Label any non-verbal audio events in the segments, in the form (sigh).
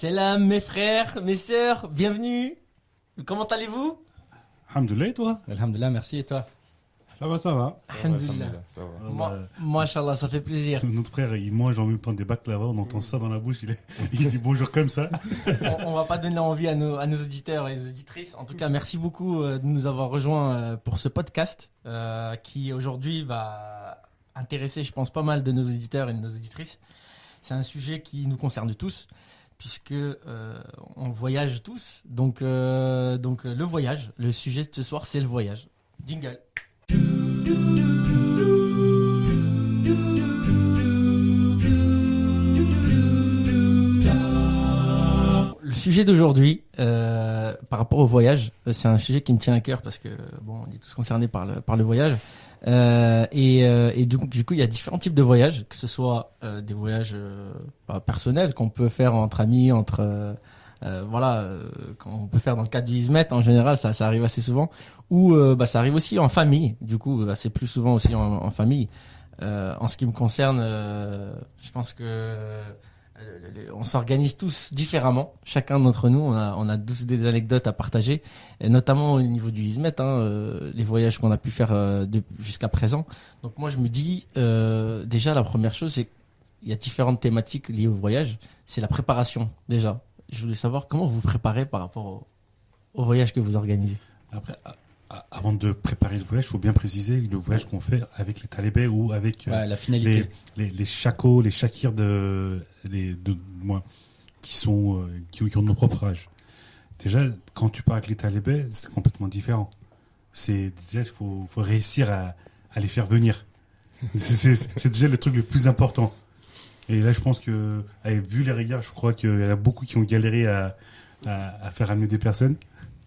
Salam mes frères, mes sœurs, bienvenue. Comment allez-vous? Alhamdoulilah, et toi? Alhamdulillah, merci et toi? Ça va, ça va. Alhamdulillah. Ça va. Moi, Machallah, ça fait plaisir. Notre frère, il mange en même temps des baklava, on entend ça dans la bouche, il, est- il dit bonjour comme ça. (laughs) on, on va pas donner envie à nos, à nos auditeurs et aux auditrices. En tout cas, merci beaucoup euh, de nous avoir rejoints euh, pour ce podcast euh, qui aujourd'hui va intéresser, je pense, pas mal de nos auditeurs et de nos auditrices. C'est un sujet qui nous concerne tous puisque euh, on voyage tous. Donc, euh, donc euh, le voyage, le sujet de ce soir, c'est le voyage. Jingle. Le sujet d'aujourd'hui, euh, par rapport au voyage, c'est un sujet qui me tient à cœur parce que bon, on est tous concernés par le par le voyage. Euh, et euh, du, coup- il y a différents types de voyages, que ce soit euh, des voyages bah, personnels qu'on peut faire entre amis, entre voilà, qu'on peut faire dans le cadre du Ismet en général, ça arrive assez souvent, ou bah, ça arrive aussi en famille. Du coup, bah, c'est plus souvent aussi en, famille. En ce qui me concerne, je pense que on s'organise tous différemment. Chacun d'entre nous, on a, on a tous des anecdotes à partager, et notamment au niveau du Ismet, hein, euh, les voyages qu'on a pu faire euh, jusqu'à présent. Donc moi, je me dis, euh, déjà, la première chose, c'est qu'il y a différentes thématiques liées au voyage. C'est la préparation, déjà. Je voulais savoir comment vous vous préparez par rapport au, au voyage que vous organisez. Après, avant de préparer le voyage, il faut bien préciser le voyage qu'on fait avec les talibés ou avec Ouais, La finalité. les, les, les chacos, les chakirs de, les, de moi, qui sont, euh, qui, qui ont nos propres âges. Déjà, quand tu pars avec les talibés, c'est complètement différent. C'est déjà, il faut, faut réussir à, à les faire venir. (laughs) C'est- déjà le truc le plus important. Et là, je pense que, vu les regards, je crois qu'il y en a beaucoup qui ont galéré à, à, à faire amener des personnes.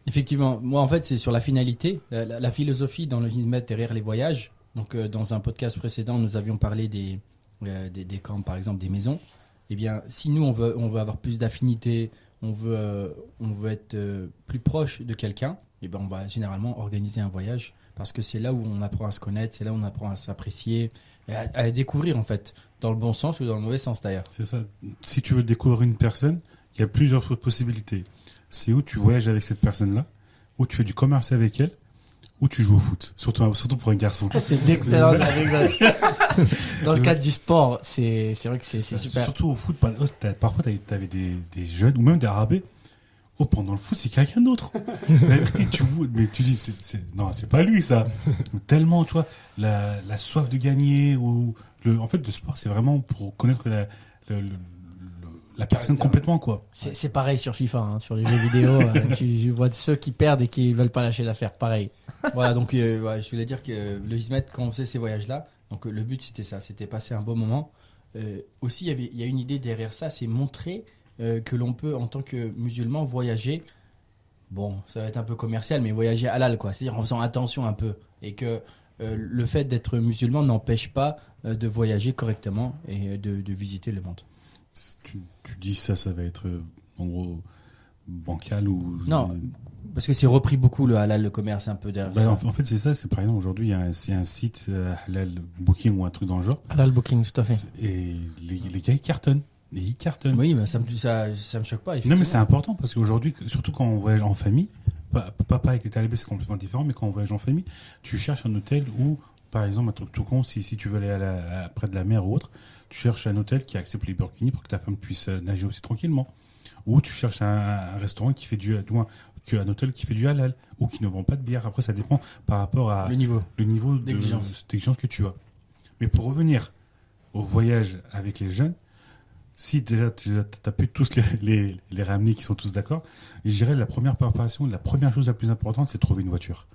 Effectivement, moi en fait c'est sur la finalité, la, la- la philosophie dans le Hizmet derrière les voyages. Donc euh, dans un podcast précédent, nous avions parlé des, euh, des, des camps, par exemple des maisons. Eh bien, si nous on veut, on veut avoir plus d'affinité, on veut, euh, on veut être euh, plus proche de quelqu'un, eh ben on va généralement organiser un voyage parce que c'est là où on apprend à se connaître, c'est là où on apprend à s'apprécier, à, à découvrir en fait, dans le bon sens ou dans le mauvais sens d'ailleurs. C'est ça. Si tu veux découvrir une personne, il y a plusieurs possibilités. C'est où tu voyages avec cette personne-là, où tu fais du commerce avec elle, ou tu joues au foot. Surtout, surtout pour un garçon. C'est une excellente (laughs) anecdote. Dans le cadre du sport, c'est vrai que c'est super. Surtout au foot, parfois tu avais des, des jeunes, ou même des arabais. Oh, pendant le foot, c'est quelqu'un d'autre. La vérité, tu vois, mais tu dis, non, c'est pas lui, ça. Tellement, tu vois, la, la soif de gagner, ou le, en fait, le sport, c'est vraiment pour connaître la, le- la personne complètement, quoi. C'est c'est pareil sur FIFA, hein, sur les jeux vidéo. euh, (laughs) tu, tu vois ceux qui perdent et qui veulent pas lâcher l'affaire. Pareil. voilà, donc euh, ouais, je voulais dire que euh, le Hizmet, quand on faisait ces voyages-là, donc euh, le but c'était ça, c'était passer un bon moment. Euh, aussi, il y, avait, il y a une idée derrière ça, c'est montrer euh, que l'on peut, en tant que musulman, voyager. Bon, ça va être un peu commercial, mais voyager halal, quoi. C'est-à-dire en faisant attention un peu. Et que euh, le fait d'être musulman n'empêche pas euh, de voyager correctement et de, de visiter le monde. Tu, tu dis ça, ça va être, euh, en gros, bancal ou. Non, parce que c'est repris beaucoup le halal, le commerce un peu derrière. Bah, en, fait, c'est ça. C'est par exemple aujourd'hui, c'est un site euh, halal booking ou un truc dans le genre, Halal booking, tout à fait. et les, les gars ils cartonnent. Et ils cartonnent. Oui, mais ça me, ça, ça me choque pas. Non, mais c'est important parce qu'aujourd'hui, surtout quand on voyage en famille, pas avec les talibés, c'est complètement différent, mais quand on voyage en famille, tu cherches un hôtel où, par exemple, un truc tout con, si, si tu veux aller à la- à- près de la mer ou autre, tu cherches un hôtel qui accepte les burkinis pour que ta femme puisse euh, nager aussi tranquillement. Ou tu cherches un, un restaurant qui fait du, du moins, que- un hôtel qui fait du halal ou qui ne vend pas de bière. Après, ça dépend par rapport à Le niveau. le niveau de- D'exigence. que tu as. Mais pour revenir au voyage avec les jeunes, si déjà tu as pu tous les, les, les ramener qui sont tous d'accord, je dirais la première préparation, la première chose la plus importante, c'est trouver une voiture.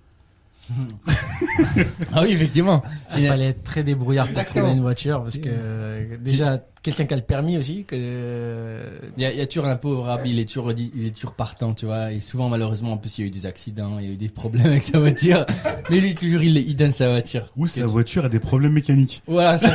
Ah oui, effectivement. Il fallait être très débrouillard pour Exactement. trouver une voiture parce que euh, déjà quelqu'un qui a le permis aussi. Que, Il y, a, il y a toujours un pauvre Rabbi, il est toujours, il est toujours partant, tu vois. Et souvent, malheureusement, en plus, il y a eu des accidents, il y a eu des problèmes avec sa voiture. (laughs) Mais lui, toujours, il, il donne sa voiture. Ou sa voiture a des problèmes mécaniques. Voilà, ça (laughs)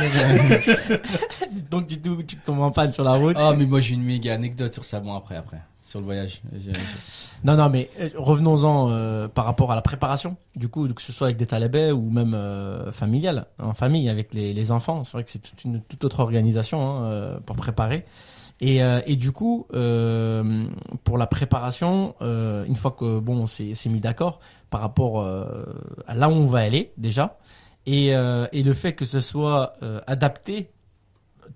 (laughs) donc tu, tu, tu tombes en panne sur la route. Oh, mais moi, j'ai une méga anecdote sur ça, bon, après, après. Sur le voyage. (laughs) Non, non, mais euh, revenons-en euh, par rapport à la préparation. Du coup, que ce soit avec des talibés ou même euh, familial, en famille avec les, enfants. C'est vrai que c'est toute une toute autre organisation hein, euh, pour préparer. Et, et du coup, pour la préparation, une fois que bon, on s'est mis d'accord par rapport à là où on va aller déjà, et, et le fait que ce soit adapté,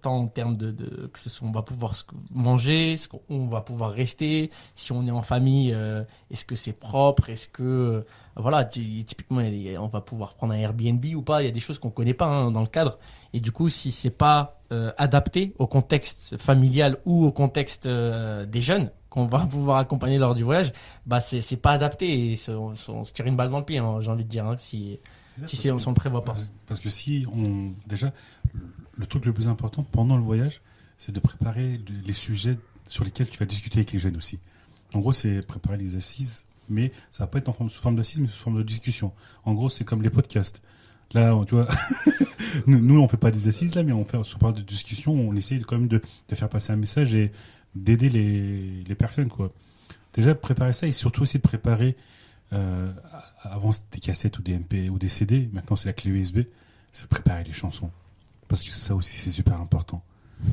tant en termes de, de que ce soit, on va pouvoir manger, ce qu'on va pouvoir rester, si on est en famille, euh, est-ce que c'est propre, est-ce que euh, voilà, ty- typiquement, on va pouvoir prendre un Airbnb ou pas? Il y a des choses qu'on connaît pas hein, dans le cadre. Et du coup, si c'est pas euh, adapté au contexte familial ou au contexte des jeunes qu'on va (laughs) pouvoir accompagner lors du voyage, bah c'est c'est pas adapté et on, on se tire une balle dans le pied. hein, J'ai envie de dire hein, si si on s'en prévoit pas. Parce que si on. Déjà, le, truc le plus important pendant le voyage, c'est de préparer le- les sujets sur lesquels tu vas discuter avec les jeunes aussi. En gros, c'est préparer les assises, mais ça va pas être en forme, sous forme d'assises, mais sous forme de discussion. En gros, c'est comme les podcasts. Là, on- tu vois, (laughs) nous, on fait pas des assises là, mais on fait sur parle de discussion, on essaye quand même de, faire passer un message et d'aider les, personnes. Déjà, préparer ça et surtout aussi de préparer, euh, avant c'était des cassettes ou des MP ou des CD, maintenant c'est la clé USB, c'est préparer les chansons. Parce que ça aussi, c'est super important.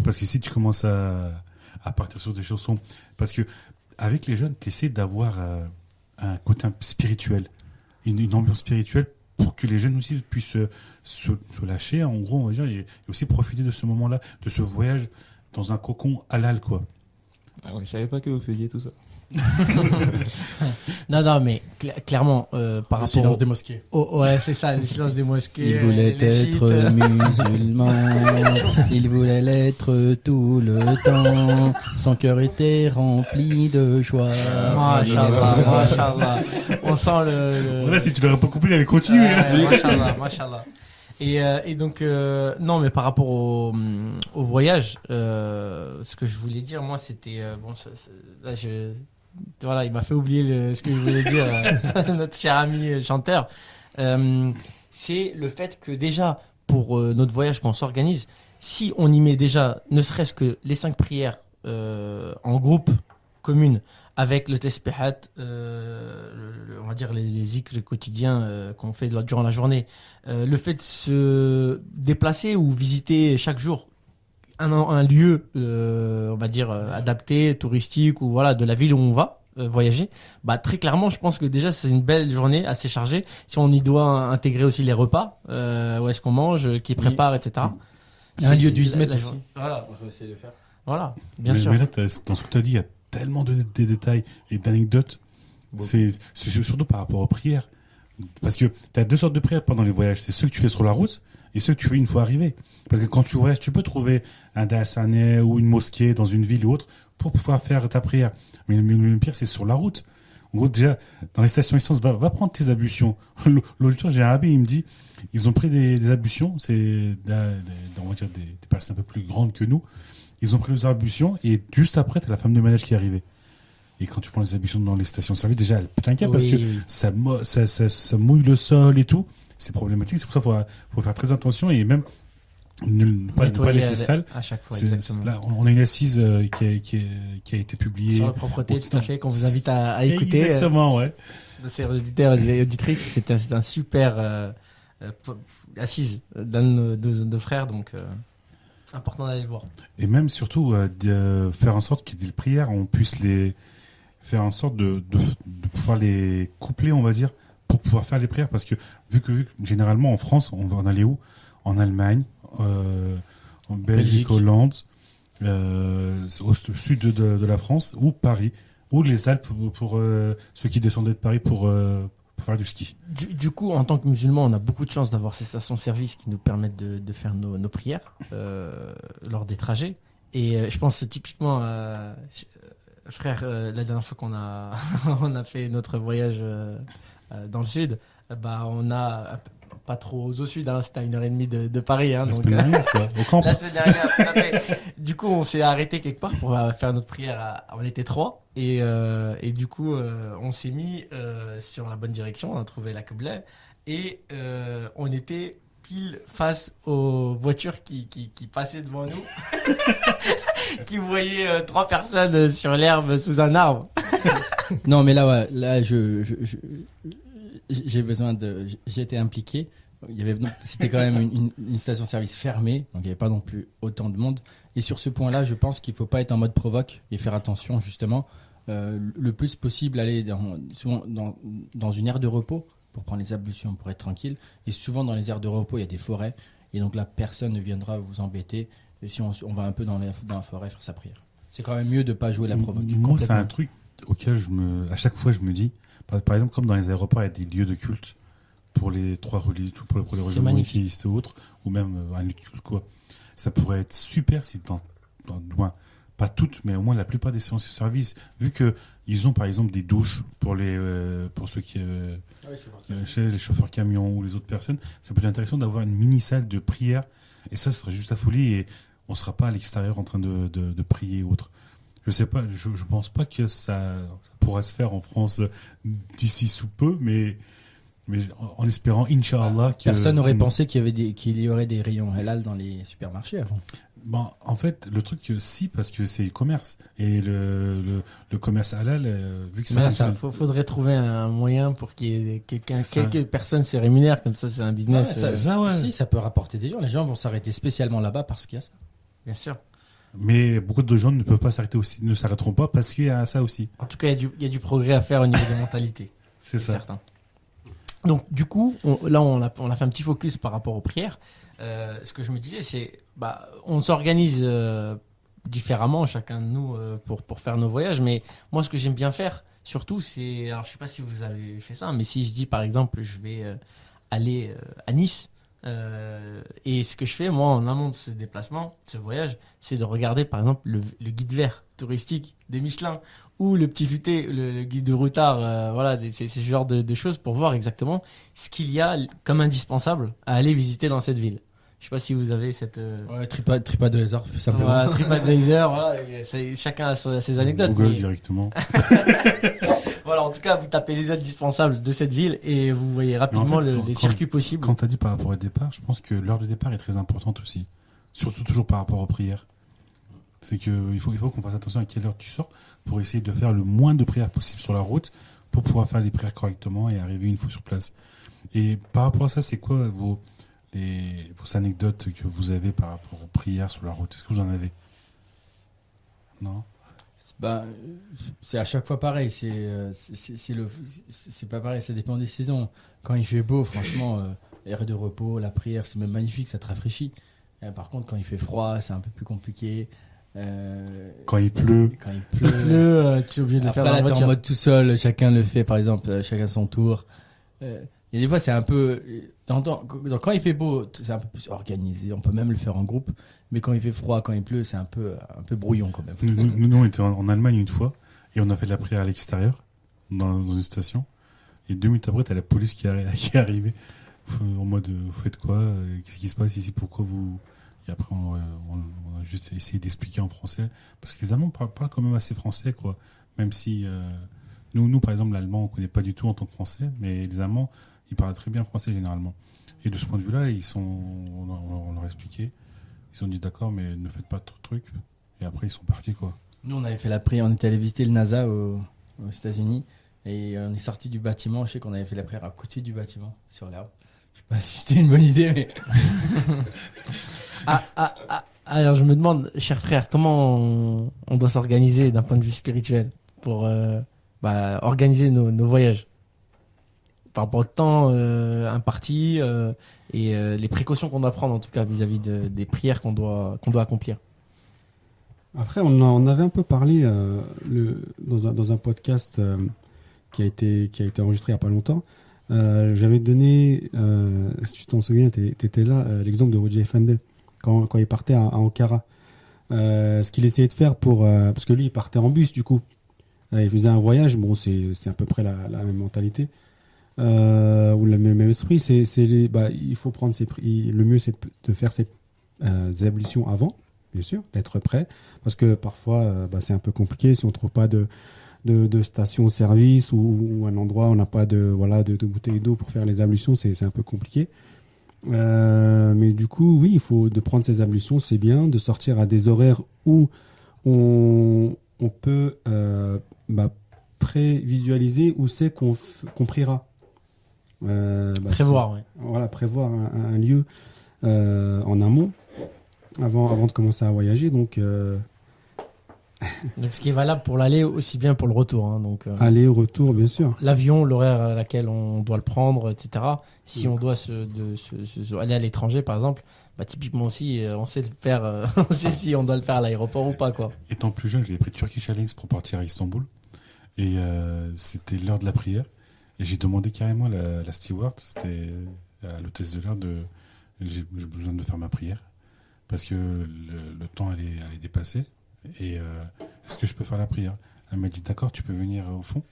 Parce que si tu commences à, à partir sur des chansons, parce que avec les jeunes, tu essaies d'avoir euh, un côté spirituel, une, ambiance spirituelle pour que les jeunes aussi puissent euh, se, lâcher, en gros, on va dire, et aussi profiter de ce moment-là, de ce voyage dans un cocon halal, quoi. Ah ouais, je savais pas que vous faisiez tout ça. (laughs) Non, non, mais cla- clairement, euh, par Le rapport silence au- des mosquées. ouais, c'est ça, le silence des mosquées. Il voulait être (laughs) musulman, il voulait l'être tout le temps. Son cœur était rempli de joie. Machallah, machallah. On sent le. le- Voilà, si tu l'aurais pas coupé, il allait continuer. hein. Ouais, machallah, machallah. Et, euh, et donc, euh, non, mais par rapport au, au voyage, euh, ce que je voulais dire, moi, c'était. bon, là. Voilà, il m'a fait oublier ce que je voulais dire, (laughs) notre cher ami chanteur. C'est le fait que déjà, pour notre voyage, quand on s'organise, si on y met déjà, ne serait-ce que les cinq prières en groupe, commune, avec le tesbihat, euh, le- le- on va dire les, les quotidiens euh, qu'on fait durant la journée, euh, le fait de se déplacer ou visiter chaque jour un, un lieu, euh, on va dire euh, adapté, touristique ou voilà de la ville où on va voyager, bah très clairement, je pense que déjà c'est une belle journée assez chargée. Si on y doit intégrer aussi les repas, euh, où est-ce qu'on mange, qui prépare, etc. Un C'est- lieu du la- Ismet la aussi. Voilà, On va essayer de faire. voilà, bien mais, sûr. mais là, dans ce que tu as dit, il y a tellement de, détails et d'anecdotes. C'est surtout par rapport aux prières. Parce que tu as deux sortes de prières pendant les voyages. C'est ceux que tu fais sur la route et ceux que tu fais une fois arrivé. Parce que quand tu voyages, tu peux trouver un dalsanais ou une mosquée dans une ville ou autre pour pouvoir faire ta prière. Mais le, pire, c'est sur la route. En gros, déjà, dans les stations essence, va, va prendre tes ablutions. (laughs) L'autre jour, j'ai un abbé, il me dit, ils ont pris des, des ablutions, c'est des, des, des personnes un peu plus grandes que nous. Ils ont pris les ablutions et juste après, tu as la femme de ménage qui est arrivée. Et quand tu prends les ablutions dans les stations-service, déjà, elle peut t'inquiéter parce Oui, que oui. ça, mo- ça, ça, ça mouille le sol et tout. C'est problématique. C'est pour ça qu'il faut, faut faire très attention et même ne, ne pas, laisser sale. à chaque fois, C'est- exactement. Là, on a une assise euh, qui, a, qui, a, qui a été publiée. Sur la propreté, tout à fait, qu'on vous invite à, à (laughs) écouter. euh, Exactement, ouais. de ces auditeurs et auditrices, c'est un, super euh, euh, assise d'un de nos de, de frères, donc euh, important d'aller le voir. Et même surtout euh, de faire en sorte que les prières, on puisse les faire en sorte de, de, de pouvoir les coupler, on va dire, pour pouvoir faire les prières. Parce que vu que, vu que généralement en France, on va en aller où? En Allemagne, euh, en Belgique, Belgique. Hollande, euh, au sud de, de, de la France, ou Paris, ou les Alpes pour, pour, euh, ceux qui descendaient de Paris pour, euh, faire du ski. Du, coup, en tant que musulman, on a beaucoup de chance d'avoir ces stations-service qui nous permettent de, faire nos, prières euh, lors des trajets. Et euh, je pense typiquement, euh, frère, la dernière fois qu'on a, (laughs) on a fait notre voyage dans le sud, bah, on a pas trop au sud, hein, c'était à une heure et demie de, de Paris. Hein, La donc, semaine euh, dernière, quoi, au camp. La semaine dernière. (laughs) Du coup, on s'est arrêté quelque part pour euh, faire notre prière. à- On était trois. Et, euh, et du coup, euh, on s'est mis euh, sur la bonne direction. On a trouvé la Qibla. Et euh, on était pile face aux voitures qui, qui, qui passaient devant nous. (laughs) qui voyaient euh, trois personnes sur l'herbe sous un arbre. Non, mais là, ouais, là, je, je- je- j'ai besoin de, été impliqué il y avait, non, c'était quand même une, une- station-service fermée, donc il n'y avait pas non plus autant de monde. Et sur ce point-là, je pense qu'il faut pas être en mode provoque et faire attention justement, euh, le plus possible aller dans, souvent dans, dans une aire de repos pour prendre les ablutions, pour être tranquille. Et souvent dans les aires de repos, il y a des forêts, et donc là, personne ne viendra vous embêter. Et si on, on va un peu dans, les- dans la forêt faire sa prière, c'est quand même mieux de pas jouer la provoque. Moi, c'est un truc auquel je me, à chaque fois, je me dis, par, par exemple, comme dans les aéroports, il y a des lieux de culte pour les trois religions, pour, les- pour les religions monothéistes ou autres, ou même euh, un lieu de culte, quoi. Ça pourrait être super si dans, dans loin, pas toutes, mais au moins la plupart des séances de service, vu que ils ont par exemple des douches pour les, euh, pour ceux qui, euh, euh, chez les chauffeurs camions ou les autres personnes, ça peut être intéressant d'avoir une mini salle de prière. Et ça, ce serait juste la folie et on sera pas à l'extérieur en train de, de, de prier ou autre. Je sais pas, je, je pense pas que ça, ça pourrait se faire en France euh, d'ici sous peu, mais, mais en, en espérant, Inch'Allah, que. Personne n'aurait que- pensé qu'il y, avait des, qu'il y aurait des rayons halal dans les supermarchés avant. Bon, en fait, le truc, euh, si, parce que c'est commerce. Et le, le, le commerce halal, euh, vu que ça. Mais là, ça- faut- faudrait trouver un moyen pour qu'il y ait quelqu'un, quelques personnes se rémunèrent comme ça, c'est un business. Ouais, euh, ça, ouais. Si, ça peut rapporter des gens. Les gens vont s'arrêter spécialement là-bas parce qu'il y a ça. bien sûr. Mais beaucoup de gens ne peuvent pas s'arrêter aussi, ne s'arrêteront pas parce qu'il y a ça aussi. En tout cas, il y, a du- il y a du progrès à faire au niveau des mentalités. (laughs) C'est ça. certain. Donc, du coup, on- là, on a, on a fait un petit focus par rapport aux prières. Euh, ce que je me disais, c'est, bah, on s'organise euh, différemment, chacun de nous, euh, pour, pour faire nos voyages. Mais moi, ce que j'aime bien faire, surtout, c'est, alors, je sais pas si vous avez fait ça, mais si je dis, par exemple, je vais aller à Nice, euh, et ce que je fais, moi, en amont de ce déplacement, de ce voyage, c'est de regarder, par exemple, le, le guide vert touristique des Michelin ou le petit futé, le, le guide de routard, euh, voilà, c'est ce genre de, de choses pour voir exactement ce qu'il y a comme indispensable à aller visiter dans cette ville. Je sais pas si vous avez cette euh, Ouais, Tripa- TripAdvisor, tout simplement. (laughs) voilà, TripAdvisor, voilà, chacun a ses anecdotes. Google mais directement. (laughs) en tout cas, vous tapez les indispensables de cette ville et vous voyez rapidement Mais en fait, le- quand- les quand- circuits possibles. Quand tu as dit par rapport au départ, je pense que l'heure de départ est très importante aussi. Surtout toujours par rapport aux prières. C'est que il faut, il faut qu'on fasse attention à quelle heure tu sors pour essayer de faire le moins de prières possible sur la route pour pouvoir faire les prières correctement et arriver une fois sur place. Et par rapport à ça, c'est quoi vos, les, vos anecdotes que vous avez par rapport aux prières sur la route? Est-ce que vous en avez? Non? Bah, c'est à chaque fois pareil. C'est euh, c'est- le pas pareil. Ça dépend des saisons. Quand il fait beau, franchement, euh, air de repos, la prière, c'est même magnifique. Ça te rafraîchit. Euh, par contre, quand il fait froid, c'est un peu plus compliqué. Euh, Quand il pleut, quand il Il pleut. tu es obligé de le faire dans là, t'es en mode tout seul, chacun le fait, par exemple, chacun son tour. Euh, et des fois, c'est un peu. dans- dans- dans- quand il fait beau, c'est un peu plus organisé. On peut même le faire en groupe. Mais quand il fait froid, quand il pleut, c'est un peu, un peu brouillon quand même. nous, nous, nous, on était en, Allemagne une fois et on a fait de la prière à l'extérieur, dans, une station. Et deux minutes après, t'as la police qui, arri- (laughs) qui est arrivée en mode Vous faites quoi? Qu'est-ce qui se passe ici? Pourquoi vous? Et après, on, a juste essayé d'expliquer en français. Parce que les Allemands parlent, quand même assez français, quoi. Même si. euh, nous, nous, par exemple, l'allemand, on connaît pas du tout en tant que français, mais les Allemands, ils parlent très bien français généralement. Et de ce point de vue-là, ils sont. On, on- on leur a expliqué. Ils ont dit d'accord, mais ne faites pas trop de trucs. Et après, ils sont partis, quoi. Nous, on avait fait la prière, on était allé visiter le NASA au- aux États-Unis. Et on est sorti du bâtiment. Je sais qu'on avait fait la prière à côté du bâtiment, sur l'arbre. Je sais pas si c'était une bonne idée, mais. (laughs) Ah, ah, ah, alors je me demande, cher frère, comment on, on doit s'organiser d'un point de vue spirituel pour euh, bah, organiser nos, nos voyages? Par rapport au temps euh, imparti euh, et euh, les précautions qu'on doit prendre en tout cas vis-à-vis de- des prières qu'on doit qu'on doit accomplir. Après, on en avait un peu parlé euh, le, dans, un, dans un podcast euh, qui, a été, qui a été enregistré il n'y a pas longtemps. J'avais donné, si tu t'en souviens, tu étais là, l'exemple de Roger Fendel quand, quand il partait à, Ankara. Ce qu'il essayait de faire pour. parce que lui, il partait en bus du coup. Il faisait un voyage, bon, c'est à peu près la même mentalité. Euh, ou le même, esprit. C'est bah, il faut prendre ses. pri- Le mieux, c'est de faire ses euh, ablutions avant, bien sûr, d'être prêt parce que parfois euh, bah, c'est un peu compliqué si on trouve pas de, de, station-service ou, un endroit où on n'a pas de, voilà, de, de bouteille d'eau pour faire les ablutions, c'est un peu compliqué. Mais du coup, oui, il faut de prendre ces ablutions, c'est bien, de sortir à des horaires où on, on peut bah, prévisualiser où c'est qu'on qu'on priera. Euh, bah, Prévoir, ouais. Voilà, prévoir un, un lieu euh, en amont avant, avant de commencer à voyager. Donc, euh, (laughs) Donc, ce qui est valable pour l'aller aussi bien pour le retour. hein. Donc, euh, aller, retour, bien sûr. l'avion, l'horaire à laquelle on doit le prendre, etc. Si on doit se, de, se- se- se- aller à l'étranger, par exemple, bah, typiquement aussi, on sait le faire, (laughs) on sait si on doit le faire à l'aéroport ou pas, quoi. Étant plus jeune, j'avais pris Turkish Airlines pour partir à Istanbul. Et euh, c'était l'heure de la prière. Et j'ai demandé carrément à la, la steward, c'était à l'hôtesse de l'air, de j'ai besoin de faire ma prière. Parce que le, le temps allait, allait dépasser. Et euh, est-ce que je peux faire la prière? Elle m'a dit d'accord, tu peux venir au fond.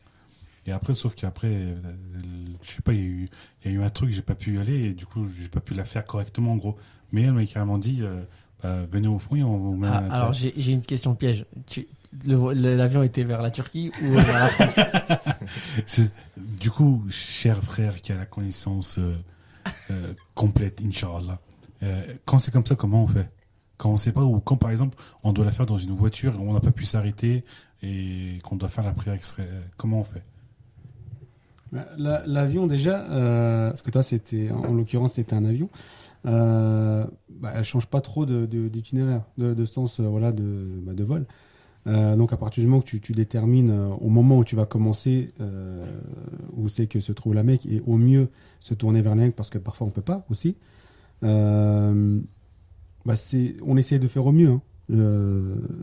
Et après, sauf qu'après, euh, je sais pas, il y, a eu, il y a eu un truc, j'ai pas pu y aller et du coup, j'ai pas pu la faire correctement en gros. Mais elle m'a carrément dit, euh, bah, venez au fond et on vous met Ah, alors, j'ai une question piège. Tu- L'avion était vers la Turquie ou vers la France? (laughs) Du coup, cher frère qui a la connaissance euh, euh, complète, Inch'Allah, euh, quand c'est comme ça, comment on fait? Quand on sait pas, ou quand par exemple, on doit la faire dans une voiture, on n'a pas pu s'arrêter et qu'on doit faire la prière extrait, comment on fait? La- L'avion déjà, euh, parce que toi c'était, en l'occurrence c'était un avion, euh, bah, elle change pas trop de- de- d'itinéraire, de, de, sens, voilà, de, bah, de vol. Euh, donc à partir du moment que tu, détermines euh, au moment où tu vas commencer, euh, où c'est que se trouve la Mecque, et au mieux se tourner vers la parce que parfois on peut pas aussi. Bah, on essaie de faire au mieux. hein.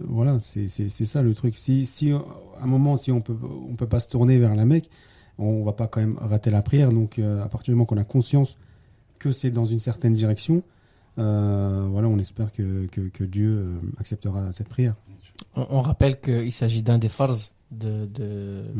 Voilà, c'est ça le truc. Si, à un moment, si on peut, peut pas se tourner vers la Mecque, on va pas quand même rater la prière. Donc, à partir du moment qu'on a conscience que c'est dans une certaine direction, voilà, on espère que, Dieu acceptera cette prière. On, on rappelle qu'il s'agit d'un des farz de,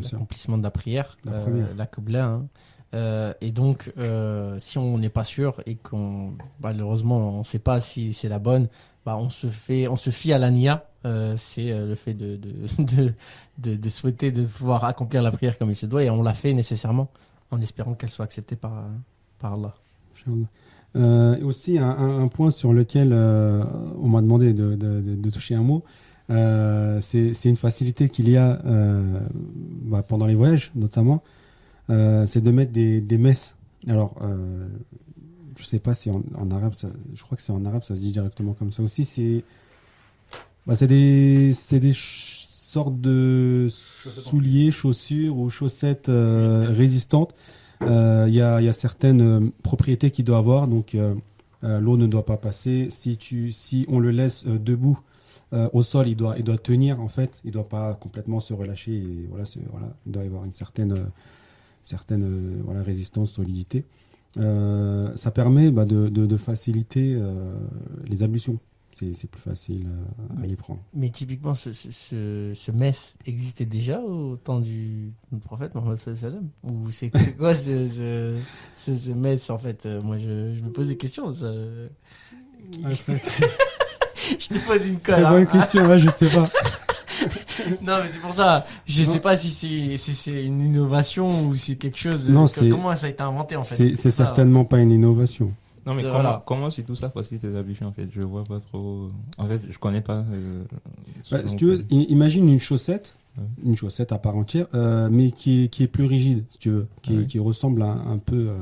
l'accomplissement de la prière, La euh, la hein. Euh, et donc, euh, si on n'est pas sûr et qu'on malheureusement on ne sait pas si c'est la bonne, bah on se fait, on se fie à l'ania. Euh, c'est le fait de de, (laughs) de, de, de souhaiter de pouvoir accomplir la prière comme il se doit et on l'a fait nécessairement en espérant qu'elle soit acceptée par par Allah. Aussi, un, point sur lequel on m'a demandé de, de- de- de toucher un mot, euh, c'est une facilité qu'il y a euh, bah, pendant les voyages, notamment, euh, c'est de mettre des, des messes. Alors, je sais pas si en, en arabe, ça- je crois que c'est en arabe, ça se dit directement comme ça aussi. C'est bah, des, sortes de souliers, chaussures ou chaussettes résistantes. Il y, a, il y a certaines propriétés qu'il doit avoir, donc l'eau ne doit pas passer. Si, tu, si on le laisse debout euh, au sol, il doit, il doit tenir en fait, il doit pas complètement se relâcher. Et voilà, il doit y avoir une certaine, euh, certaine euh, voilà, résistance, solidité. Ça permet bah, de, de- de faciliter les ablutions. C'est plus facile à les prendre. Mais typiquement, ce, ce, ce, ce mess existait déjà au temps du, du prophète Mohammed sallam? Ou c'est quoi ce, ce, mess en fait? Moi, je, je me pose des questions. Ça... (laughs) (laughs) je te pose une colle. Très hein. question, ouais, je sais pas. (laughs) Non, mais c'est pour ça. Je Non. sais pas si c'est si c'est une innovation ou c'est quelque chose. Non, euh, c'est- comment ça a été inventé en fait? C'est c'est certainement pas une innovation. Non, mais Euh, comment, voilà. comment si tout ça facilite les ablutions en fait? Je vois pas trop. En fait, je connais pas. euh, Bah, si tu veux, imagine une chaussette, Ouais. une chaussette à part entière, euh, mais qui est, qui est plus rigide, si tu veux, qui, Ouais. qui ressemble à, un peu euh,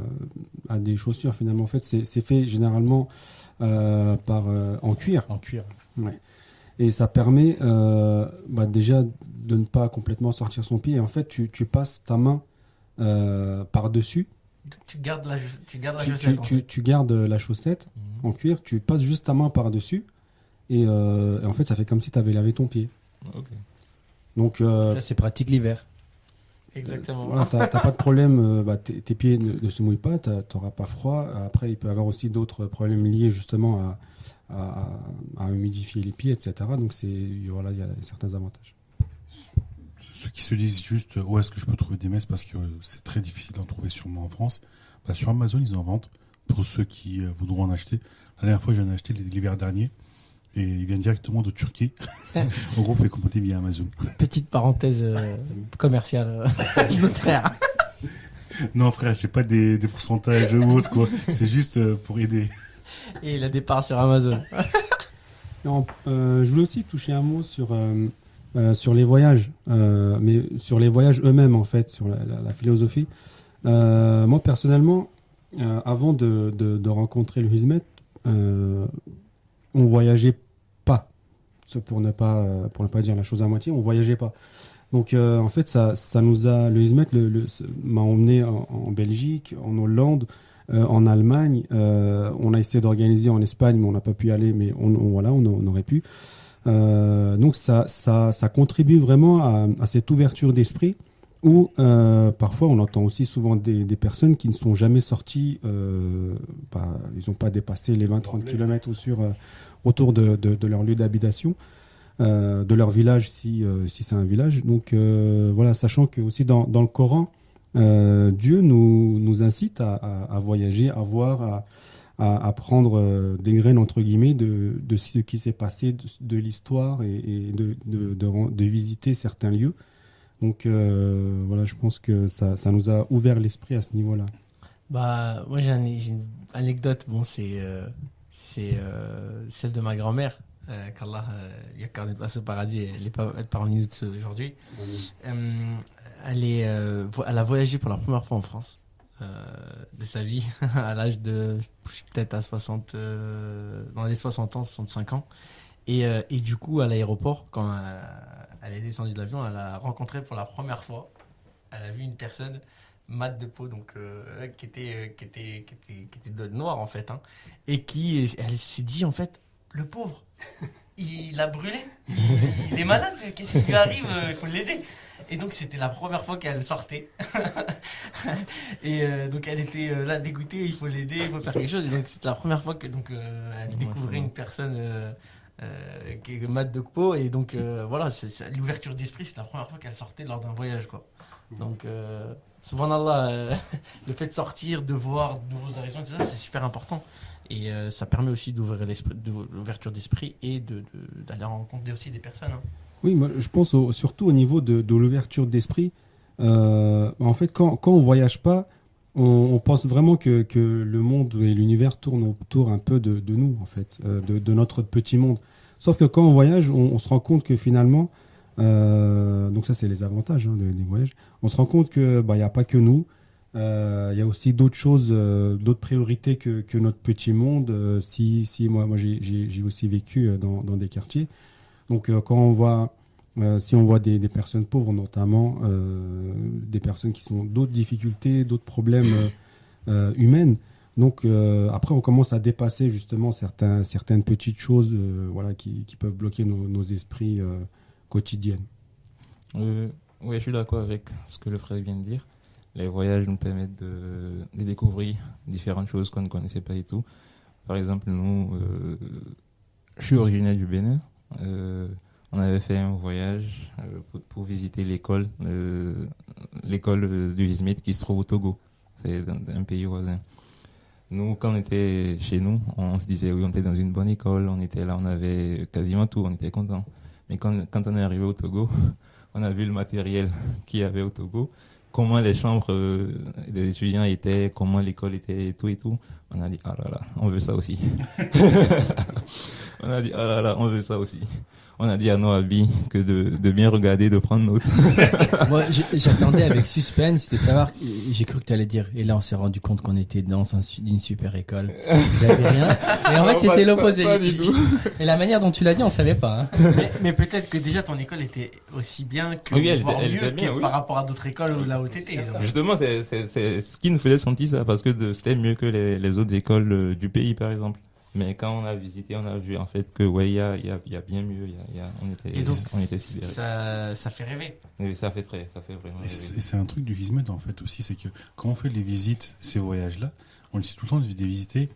à des chaussures finalement. En fait, c'est c'est fait généralement euh, par euh, en cuir, En cuir. et ça permet euh, bah, déjà de ne pas complètement sortir son pied. Et en fait, tu, tu passes ta main euh, par dessus, Tu gardes la, tu gardes la tu, chaussette. tu- en tu- fait. tu gardes la chaussette en cuir, tu passes juste ta main par dessus, et, euh, et en fait, ça fait comme si tu avais lavé ton pied. Donc euh, Ça, c'est pratique l'hiver. Exactement. Voilà, t'as t'as pas de problème, euh, bah, tes, pieds ne, ne se mouillent pas, t'as- t'auras pas froid. Après, il peut y avoir aussi d'autres problèmes liés justement à, à, à humidifier les pieds, etc. Donc c'est voilà, il y a certains avantages. Ceux qui se disent juste où est-ce que je peux trouver des messes parce que c'est très difficile d'en trouver sûrement en France, bah, sur Amazon ils en vendent pour ceux qui euh, voudront en acheter. La dernière fois j'en ai acheté l'hiver dernier et il vient directement de Turquie. en gros, fait commander via Amazon. Petite parenthèse euh, commerciale euh, (laughs) frère. Non frère, j'ai pas des, des pourcentages ou autre quoi. C'est juste euh, pour aider. Et il a des parts sur Amazon. (laughs) Non, euh, je voulais aussi toucher un mot sur euh, euh, sur les voyages, euh, mais sur les voyages eux-mêmes en fait, sur la, la- la philosophie. Euh, moi, personnellement, euh, avant de, de, de rencontrer le Hizmet, euh, on voyageait Pour ne pas, pour ne pas dire la chose à moitié, on voyageait pas. Donc, euh, en fait, ça, ça nous a, le le- m'a emmené en, en Belgique, en Hollande, euh, en Allemagne. Euh, on a essayé d'organiser en Espagne, mais on n'a pas pu y aller, mais on, on- voilà, on, on aurait pu. Donc, ça, ça, ça contribue vraiment à, à cette ouverture d'esprit où parfois on entend aussi souvent des, des personnes qui ne sont jamais sorties, bah, ils n'ont pas dépassé les 20-30 km sur, euh, autour de, de- leur lieu d'habitation, euh, de leur village si, euh, si c'est un village. Donc euh, voilà, sachant que aussi dans, dans le Coran, Dieu nous, nous incite à, à- voyager, à voir, à, à, prendre des graines entre guillemets de, de ce qui s'est passé, de, l'histoire et, et de, de, visiter certains lieux. Donc voilà, je pense que ça, ça nous a ouvert l'esprit à ce niveau-là. Bah, moi j'ai un- j'ai une anecdote. Bon, c'est c'est euh, celle de ma grand-mère. Euh, Qu'Allah euh, lui accorde une place au paradis. Elle est pas parmi nous aujourd'hui. Euh, elle est, euh, vo- elle a voyagé pour la première fois en France euh, de sa vie (laughs) à l'âge de peut-être à 60 euh, dans les 60 ans, 65 ans. Et, euh, et du coup, à l'aéroport, quand euh, elle est descendue de l'avion, elle a rencontré pour la première fois, elle a vu une personne mat de peau, donc euh, qui était euh, qui était qui était qui était de noir en fait, hein, et qui elle s'est dit en fait, le pauvre, il a brûlé, il, est malade, qu'est-ce qui lui arrive, euh, il faut l'aider. Et donc c'était la première fois qu'elle sortait. (laughs) et euh, donc elle était euh, là dégoûtée, il faut l'aider, il faut faire quelque chose. Et donc c'était la première fois que donc euh, elle découvrait une personne euh, euh, qui est mat de peau. Et donc euh, voilà, c'est- l'ouverture d'esprit, c'est la première fois qu'elle sortait lors d'un voyage quoi. Donc euh, subhanallah, euh, (laughs) le fait de sortir, de voir de nouveaux horizons, c'est super important. Et euh, ça permet aussi d'ouvrir l'ouverture d'esprit et de d'aller rencontrer aussi des personnes. hein. Oui, moi, je pense surtout au niveau de, l'ouverture d'esprit. Euh, en fait, quand, quand on voyage pas, on, pense vraiment que, que le monde et l'univers tournent autour un peu de, nous, en fait, de, notre petit monde. Sauf que quand on voyage, on se rend compte que finalement, euh, donc ça c'est les avantages hein, des, voyages, on se rend compte que bah, il n'y a pas que nous, Euh, il y a aussi d'autres choses, euh, d'autres priorités que, notre petit monde. Si, si moi, moi j'ai- aussi vécu dans, des quartiers. Donc quand on voit, si on voit des, personnes pauvres notamment, des personnes qui ont d'autres difficultés, d'autres problèmes humaines, donc après on commence à dépasser justement certains, certaines petites choses voilà, qui, peuvent bloquer nos esprits quotidiens. Euh, ouais, je suis d'accord avec ce que le frère vient de dire. Les voyages nous permettent de, découvrir différentes choses qu'on ne connaissait pas et tout. Par exemple, nous, euh, je suis originaire du Bénin. Euh, on avait fait un voyage pour, visiter l'école, l'école du Vismit qui se trouve au Togo. C'est un pays voisin. Nous, quand on était chez nous, on se disait oui, on était dans une bonne école, on était là, on avait quasiment tout, on était content. Mais quand, quand on est arrivé au Togo, (laughs) on a vu le matériel (laughs) qu'il y avait au Togo, comment les chambres euh, des étudiants étaient, comment l'école était et tout et tout. On a dit, ah là là, on veut ça aussi. (laughs) on a dit, ah là là, on veut ça aussi. On a dit à nos habits que de, de bien regarder, de prendre note. (laughs) Moi, j'attendais avec (laughs) suspense de savoir. J'ai cru que tu allais dire. Et là, on s'est rendu compte qu'on était dans un une super école. Vous avez rien. Et en fait, c'était l'opposé. Et la manière dont tu l'as dit, on savait pas. hein. mais mais peut-être que déjà ton école était aussi bien que Oui, elle voire elle mieux bien, que oui. par rapport à d'autres écoles où là où t'étais. Justement, c'est ce qui nous faisait sentir ça, parce que c'était mieux que les, les autres écoles euh, du pays, par exemple. Mais quand on a visité, on a vu en fait que ouais, il y a, il y, a, y a bien mieux. il Y a, il y a, on était, Et donc on était ça, ça fait rêver. Oui, ça fait très, ça fait vraiment. Et rêver. c'est un truc du Vismet en fait aussi, c'est que quand on fait les visites, ces voyages-là, on essaie tout le temps de de visiter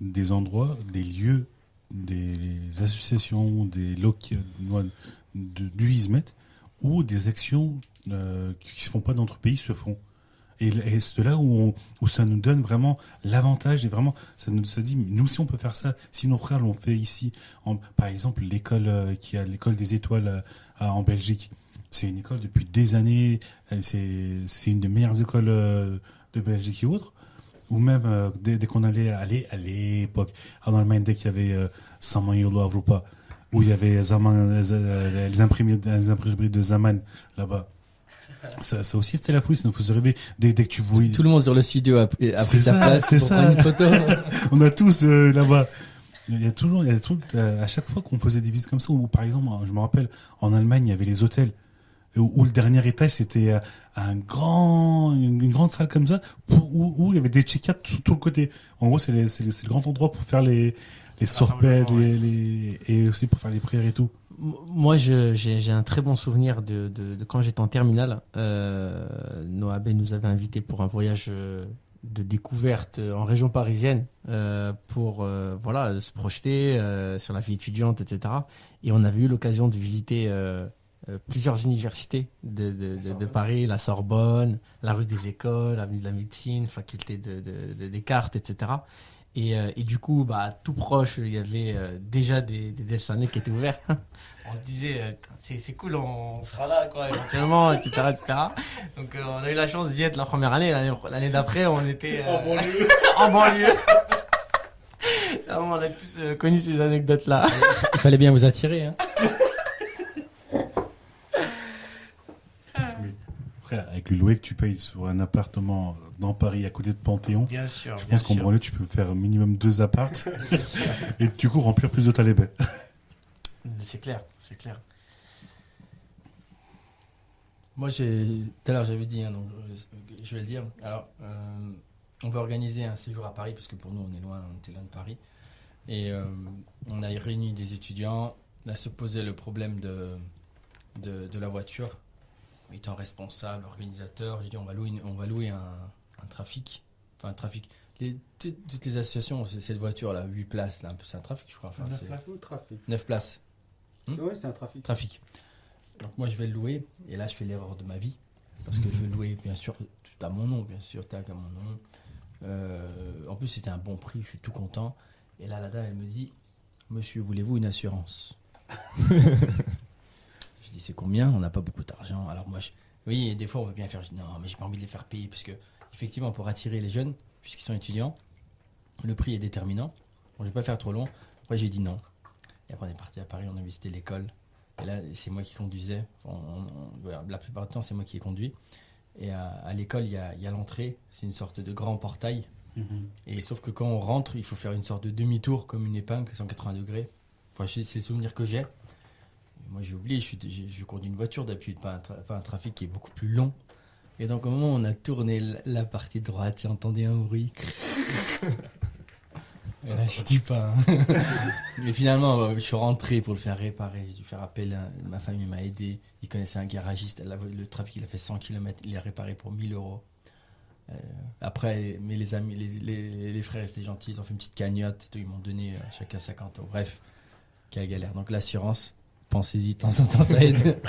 des endroits, des lieux, des associations, des loca- de- du Vismet où des actions euh, qui se font pas dans notre pays se font. Et, et c'est là où, où ça nous donne vraiment l'avantage et vraiment ça nous ça dit nous aussi on peut faire ça si nos frères l'ont fait ici En- par exemple l'école euh, qui a l'école des étoiles euh, en Belgique c'est une école depuis des années euh, c'est une des meilleures écoles de Belgique et autres. Ou même dès, dès qu'on allait aller à l'époque en Allemagne dès qu'il y avait Saman Yolo Avrupa où il y avait les, imprimés, les de Zaman là-bas Ça, ça aussi, c'était la folie, ça nous faisait rêver. Dès, dès que tu voyais, Tout le monde sur le studio a, a pris sa ça, place c'est pour ça. prendre une photo. (laughs) on a tous euh, là-bas. Il y a toujours, il y a des trucs, euh, à chaque fois qu'on faisait des visites comme ça, ou par exemple, je me rappelle, en Allemagne, il y avait les hôtels, où, où le dernier étage, c'était euh, un grand, une, une grande salle comme ça, pour, où, où il y avait des check-out sur tout le côté. En gros, c'est le, c'est le grand endroit pour faire les, les sorbets, Rassemblement, les, les, et aussi pour faire les prières et tout. Moi, j'ai un très bon souvenir de, de, de quand j'étais en terminale. Euh, Noabe nous avait invités pour un voyage euh, de découverte en région parisienne euh, pour euh, voilà se projeter euh, sur la vie étudiante, etc. Et on avait eu l'occasion de visiter euh, euh, plusieurs universités de, de, de, de Paris, la Sorbonne, la rue des Écoles, l'avenue de la médecine, faculté de, de, de- des cartes, etc. Et, euh, et du coup, bah, tout proche, il y avait euh, déjà des, des dessins qui étaient ouverts. (laughs) on se disait, euh, c'est c'est cool, on sera là, quoi, éventuellement, etc., etc. Donc, euh, on a eu la chance d'y être la première année. L'année l'année d'après, on était euh, en banlieue. (laughs) Ah, (laughs) on a tous euh, connu ces anecdotes-là. Il fallait bien vous attirer. Hein. Après, avec le loyer que tu payes sur un appartement dans Paris à côté de Panthéon, Bien sûr. je bien pense qu'en banlieue, tu peux faire minimum deux appartes (laughs) et du coup remplir plus de talibés. C'est clair, c'est clair. Moi, j'ai tout à l'heure j'avais dit, hein, donc euh, je vais le dire. Alors, euh, on va organiser un séjour à Paris parce que pour nous, on est loin, on était loin de Paris. Et euh, on a réuni des étudiants. On a se posé le problème de, de, de la voiture. Étant responsable, organisateur, je dis on va louer, une- on va louer un, un trafic. Enfin, un trafic. Les- toutes les associations, c'est cette voiture-là, 8 places, là, un peu, c'est un trafic, je crois. Enfin, c'est- trafic? 9 places. Hmm Ouais, c'est un trafic. trafic. Donc moi je vais le louer et là je fais l'erreur de ma vie parce que je vais le louer bien sûr tout à mon nom bien sûr tac à mon nom. Euh, en plus c'était un bon prix, je suis tout content. Et là la dame elle me dit Monsieur voulez-vous une assurance? (laughs) dis c'est combien? On n'a pas beaucoup d'argent. Alors moi je... oui des fois on veut bien faire je dis, non mais j'ai pas envie de les faire payer parce que effectivement pour attirer les jeunes puisqu'ils sont étudiants le prix est déterminant. Bon je vais pas faire trop long. Après j'ai dit non. Et après, on est parti à Paris, on a visité l'école. Et là, c'est moi qui conduisais. On- on- on- ouais, la plupart du temps, c'est moi qui ai conduit. Et à, à l'école, il y a, il y a l'entrée. C'est une sorte de grand portail. Et sauf que quand on rentre, il faut faire une sorte de demi-tour, comme une épingle, 180 degrés. Enfin, c'est le souvenir que j'ai. Moi, j'ai oublié, je, suis, je conduis une voiture d'habitude, pas, un tra- pas un trafic qui est beaucoup plus long. Et donc, au moment où on a tourné la, partie droite, j'ai entendu un bruit. (laughs) Et là, je dis pas. hein. (laughs) Mais finalement, euh, je suis rentré pour le faire réparer. J'ai dû faire appel. à- Ma famille m'a aidé. Il connaissait un garagiste. Le trafic, il a fait 100 km. Il l'a réparé pour 1000 euros. Euh, après, mais les amis, les, les, les frères étaient gentils. Ils ont fait une petite cagnotte. Ils m'ont donné euh, chacun 50 euros. Bref, quelle galère. Donc, l'assurance, pensez-y, de temps en temps, ça aide. (laughs)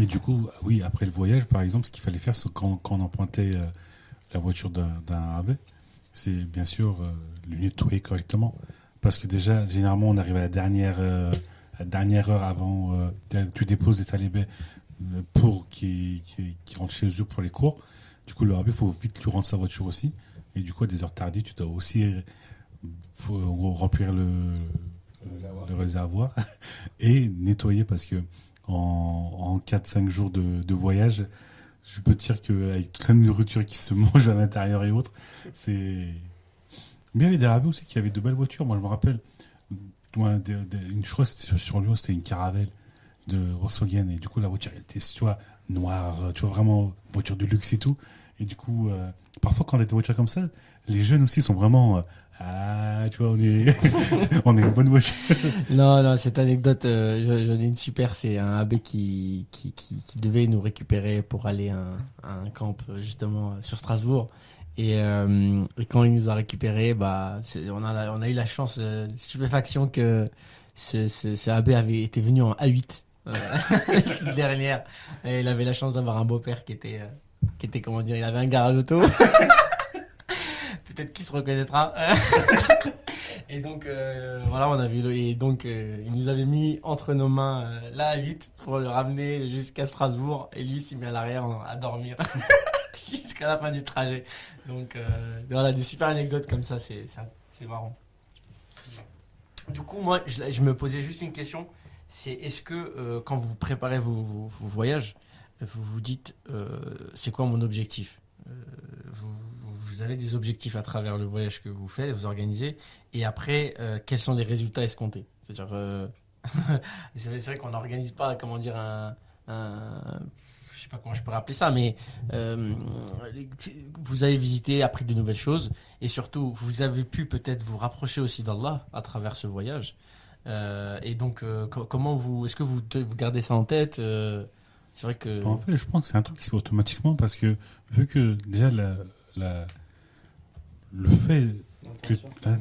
Et du coup, oui, après le voyage, par exemple, ce qu'il fallait faire, c'est quand, on empruntait euh, la voiture d'un AB, c'est bien sûr euh, nettoyer correctement. Parce que déjà, généralement, on arrive à la dernière, euh, dernière heure avant, euh, tu déposes des talibés euh, pour qu'ils qu'ils rentrent chez eux pour les cours. Du coup, le AB, il faut vite lui rendre sa voiture aussi. Et du coup, à des heures tardives, tu dois aussi remplir le, le réservoir (laughs) et nettoyer parce que en, en 4-5 jours de, de voyage, je peux te dire qu'avec plein de nourriture qui se (laughs) mange à l'intérieur et autres, c'est. Mais il y avait des rabais aussi qui avaient de belles voitures. Moi, je me rappelle, une, je crois sur, sur Lyon, c'était une caravelle de Volkswagen. Et du coup, la voiture, elle était, tu vois, noire, tu vois, vraiment voiture de luxe et tout. Et du coup, euh, parfois, quand on a des voitures comme ça, les jeunes aussi sont vraiment. euh, ah, tu vois, on est, (laughs) on est bonne voiture. Non, non, cette anecdote, euh, j'en ai une super. C'est un abbé qui, qui, qui, devait nous récupérer pour aller à un, un camp euh, justement sur Strasbourg. Et, euh, et quand il nous a récupérés, bah, on a, on a eu la chance, euh, stupéfaction que ce, abbé avait été venu en A8 euh, (laughs) dernière. Et il avait la chance d'avoir un beau-père qui était, qui était, comment dire, il avait un garage auto. (laughs) Peut-être qu'il se reconnaîtra. (laughs) Et donc euh, voilà, on a vu le, et donc euh, il nous avait mis entre nos mains euh, la A8 pour le ramener jusqu'à Strasbourg et lui s'est mis à l'arrière en- à dormir (laughs) jusqu'à la fin du trajet. Donc euh, voilà des super anecdotes comme ça, c'est c'est- marrant. Du coup moi je, me posais juste une question, c'est est-ce que quand vous préparez vos, voyages, vous vous dites c'est quoi mon objectif? Vous avez des objectifs à travers le voyage que vous faites, vous organisez, et après, euh, quels sont les résultats escomptés? C'est-à-dire, euh, (laughs) c'est vrai, qu'on n'organise pas, comment dire, un, un- je sais pas comment je peux rappeler ça, mais euh, vous avez visité, appris de nouvelles choses, et surtout, vous avez pu peut-être vous rapprocher aussi d'Allah à travers ce voyage. Et donc, co- comment vous, est-ce que vous, gardez ça en tête C'est vrai que En fait, je pense que c'est un truc qui se fait automatiquement parce que vu que déjà la- le fait que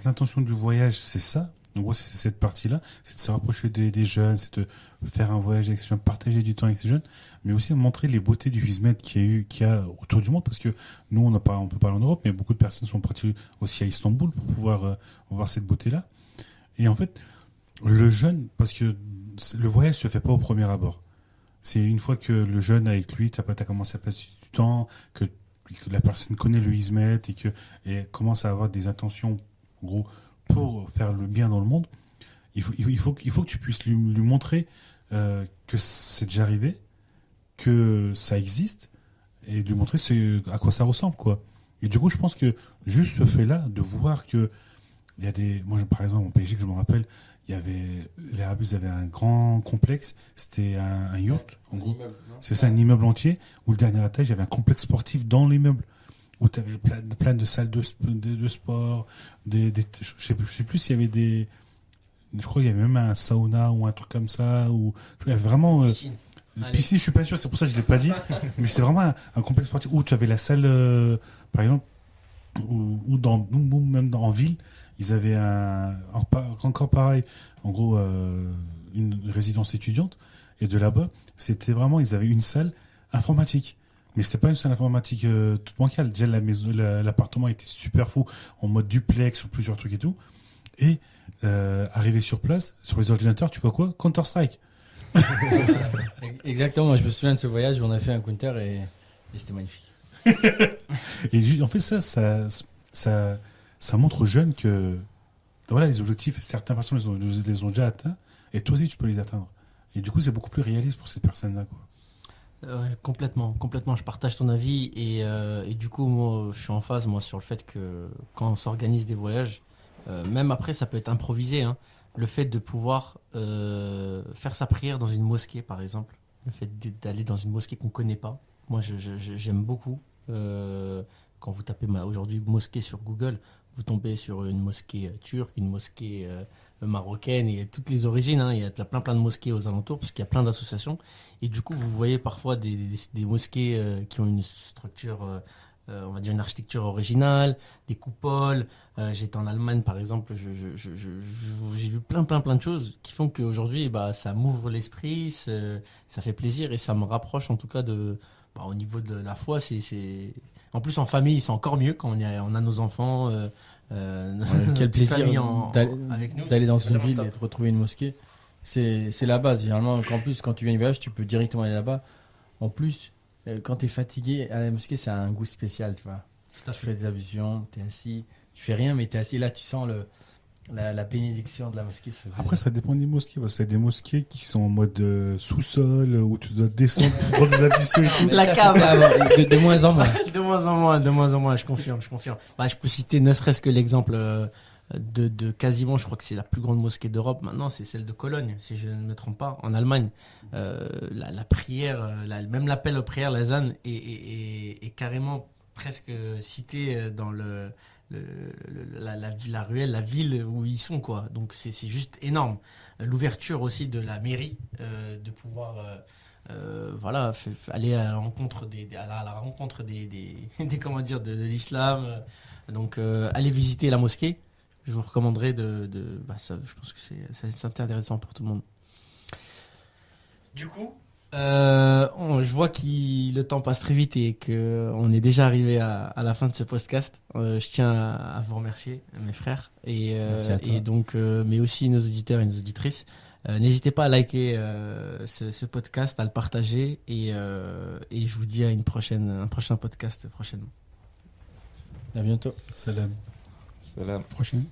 l'intention du voyage, c'est ça. En gros, c'est cette partie-là, c'est de se rapprocher des, des jeunes, c'est de faire un voyage avec ces jeunes, partager du temps avec ces jeunes, mais aussi montrer les beautés du Hizmet qui a eu, qui a autour du monde, parce que nous, on n'a pas, on peut parler en Europe, mais beaucoup de personnes sont parties aussi à Istanbul pour pouvoir euh, voir cette beauté-là. Et en fait, le jeune, parce que le voyage se fait pas au premier abord. C'est une fois que le jeune avec lui, tu as, commencé à passer du temps, que, que la personne connaît le Hizmet et que commence à avoir des intentions, en gros, pour faire le bien dans le monde, il faut, il faut, il faut, que- tu puisses lui, montrer euh, que c'est déjà arrivé, que ça existe, et lui montrer à quoi ça ressemble, quoi. Et du coup, je pense que juste ce fait-là, de voir que il y a des, moi, je- par exemple, en Belgique, je me rappelle, il y avait, les Arabes avaient un grand complexe, c'était un, un en gros. C'est ça, un immeuble entier, où le dernier étage, il y avait un complexe sportif dans l'immeuble, où tu avais plein, de- plein de salles de, sp- de, de sport, des, des- je sais, plus- je sais plus s'il y avait des, je crois qu'il y avait même un sauna ou un truc comme ça, ou, il y avait vraiment, euh, piscine. Allez. piscine, je suis pas sûr, c'est pour ça que je l'ai pas dit, (laughs) mais c'est vraiment un, un complexe sportif où tu avais la salle, euh, par exemple, ou, ou dans, ou même dans, en ville, ils avaient un, encore pareil, en gros, euh, une résidence étudiante, et de là-bas, c'était vraiment, ils avaient une salle informatique. Mais c'était pas une salle informatique euh, toute bancale. Déjà, la maison, la- l'appartement était super fou, en mode duplex, sur plusieurs trucs et tout. Et euh, arrivé sur place, sur les ordinateurs, tu vois quoi? Counter Strike. (laughs) Exactement, je me souviens de ce voyage où on a fait un counter et, et c'était magnifique. (laughs) Et en fait, ça, ça, ça, ça montre aux jeunes que voilà, les objectifs, certaines personnes les ont, les ont déjà atteints, et toi aussi, tu peux les atteindre. Et du coup, c'est beaucoup plus réaliste pour ces personnes-là. Euh, complètement, complètement. Je partage ton avis et, euh, et du coup, moi, je suis en phase moi sur le fait que quand on s'organise des voyages, euh, même après, ça peut être improvisé. hein, le fait de pouvoir faire sa prière dans une mosquée, par exemple, le fait d'aller dans une mosquée qu'on connaît pas. Moi, j'aime beaucoup. Euh, quand vous tapez aujourd'hui mosquée sur Google, vous tombez sur une mosquée euh, turque, une mosquée euh, marocaine et toutes les origines. hein. il y a plein plein de mosquées aux alentours parce qu'il y a plein d'associations. Et du coup, vous voyez parfois des, mosquées qui ont une structure, on va dire une architecture originale, des coupoles. J'étais en Allemagne, par exemple, j'ai vu plein, plein, plein de choses qui font qu'aujourd'hui, bah, ça m'ouvre l'esprit, ça fait plaisir et ça me rapproche en tout cas de, bah, au niveau de la foi. C'est, c'est... En plus, en famille, c'est encore mieux quand on, a, on a nos enfants. Euh, euh, Quel (laughs) plaisir en- d'aller avec nous, d'aller c'est- dans c'est une ville top. et de retrouver une mosquée. C'est c'est la base. Généralement, en plus, quand tu viens du voyage, tu peux directement aller là-bas. En plus, euh, quand tu es fatigué, à la mosquée, ça a un goût spécial, tu vois. Tout à Tu fait. fais des ablutions, tu es assis, tu fais rien, mais tu es assis là, tu sens le, la, la bénédiction de la mosquée. ça fait Après, ça dépend des mosquées. Parce que c'est des mosquées qui sont en mode euh, sous-sol, où tu dois descendre pour prendre des ablutions et tout. (laughs) La cave. de, de moins en moins. (laughs) De moins en moins, de moins en moins, je confirme, je confirme. Bah, je peux citer ne serait-ce que l'exemple euh, de, de quasiment, je crois que c'est la plus grande mosquée d'Europe maintenant, c'est celle de Cologne, si je ne me trompe pas, en Allemagne. Euh, la, la prière, la- même l'appel aux prières, la ZAN, est, est- est- est carrément presque cité dans le- la, la, ruelle, la ville où ils sont, quoi. Donc c'est juste énorme. L'ouverture aussi de la mairie, euh, de pouvoir. euh, euh, voilà, aller à la rencontre des, à la, rencontre des, des, (laughs) comment dire de, l'islam. Donc, allez visiter la mosquée. Je vous recommanderais de, bah, ça, je pense que c'est intéressant pour tout le monde. Du coup, euh, on- je vois que le temps passe très vite et que on est déjà arrivé à, à la fin de ce podcast. Euh, je tiens à, à vous remercier, mes frères, et, euh, et donc, euh, mais aussi nos auditeurs et nos auditrices. Euh, N'hésitez pas à liker euh, ce, ce podcast, à le partager, et, euh, et je vous dis à une prochaine, un prochain podcast prochainement. À bientôt. Salam. Salam. Prochaine.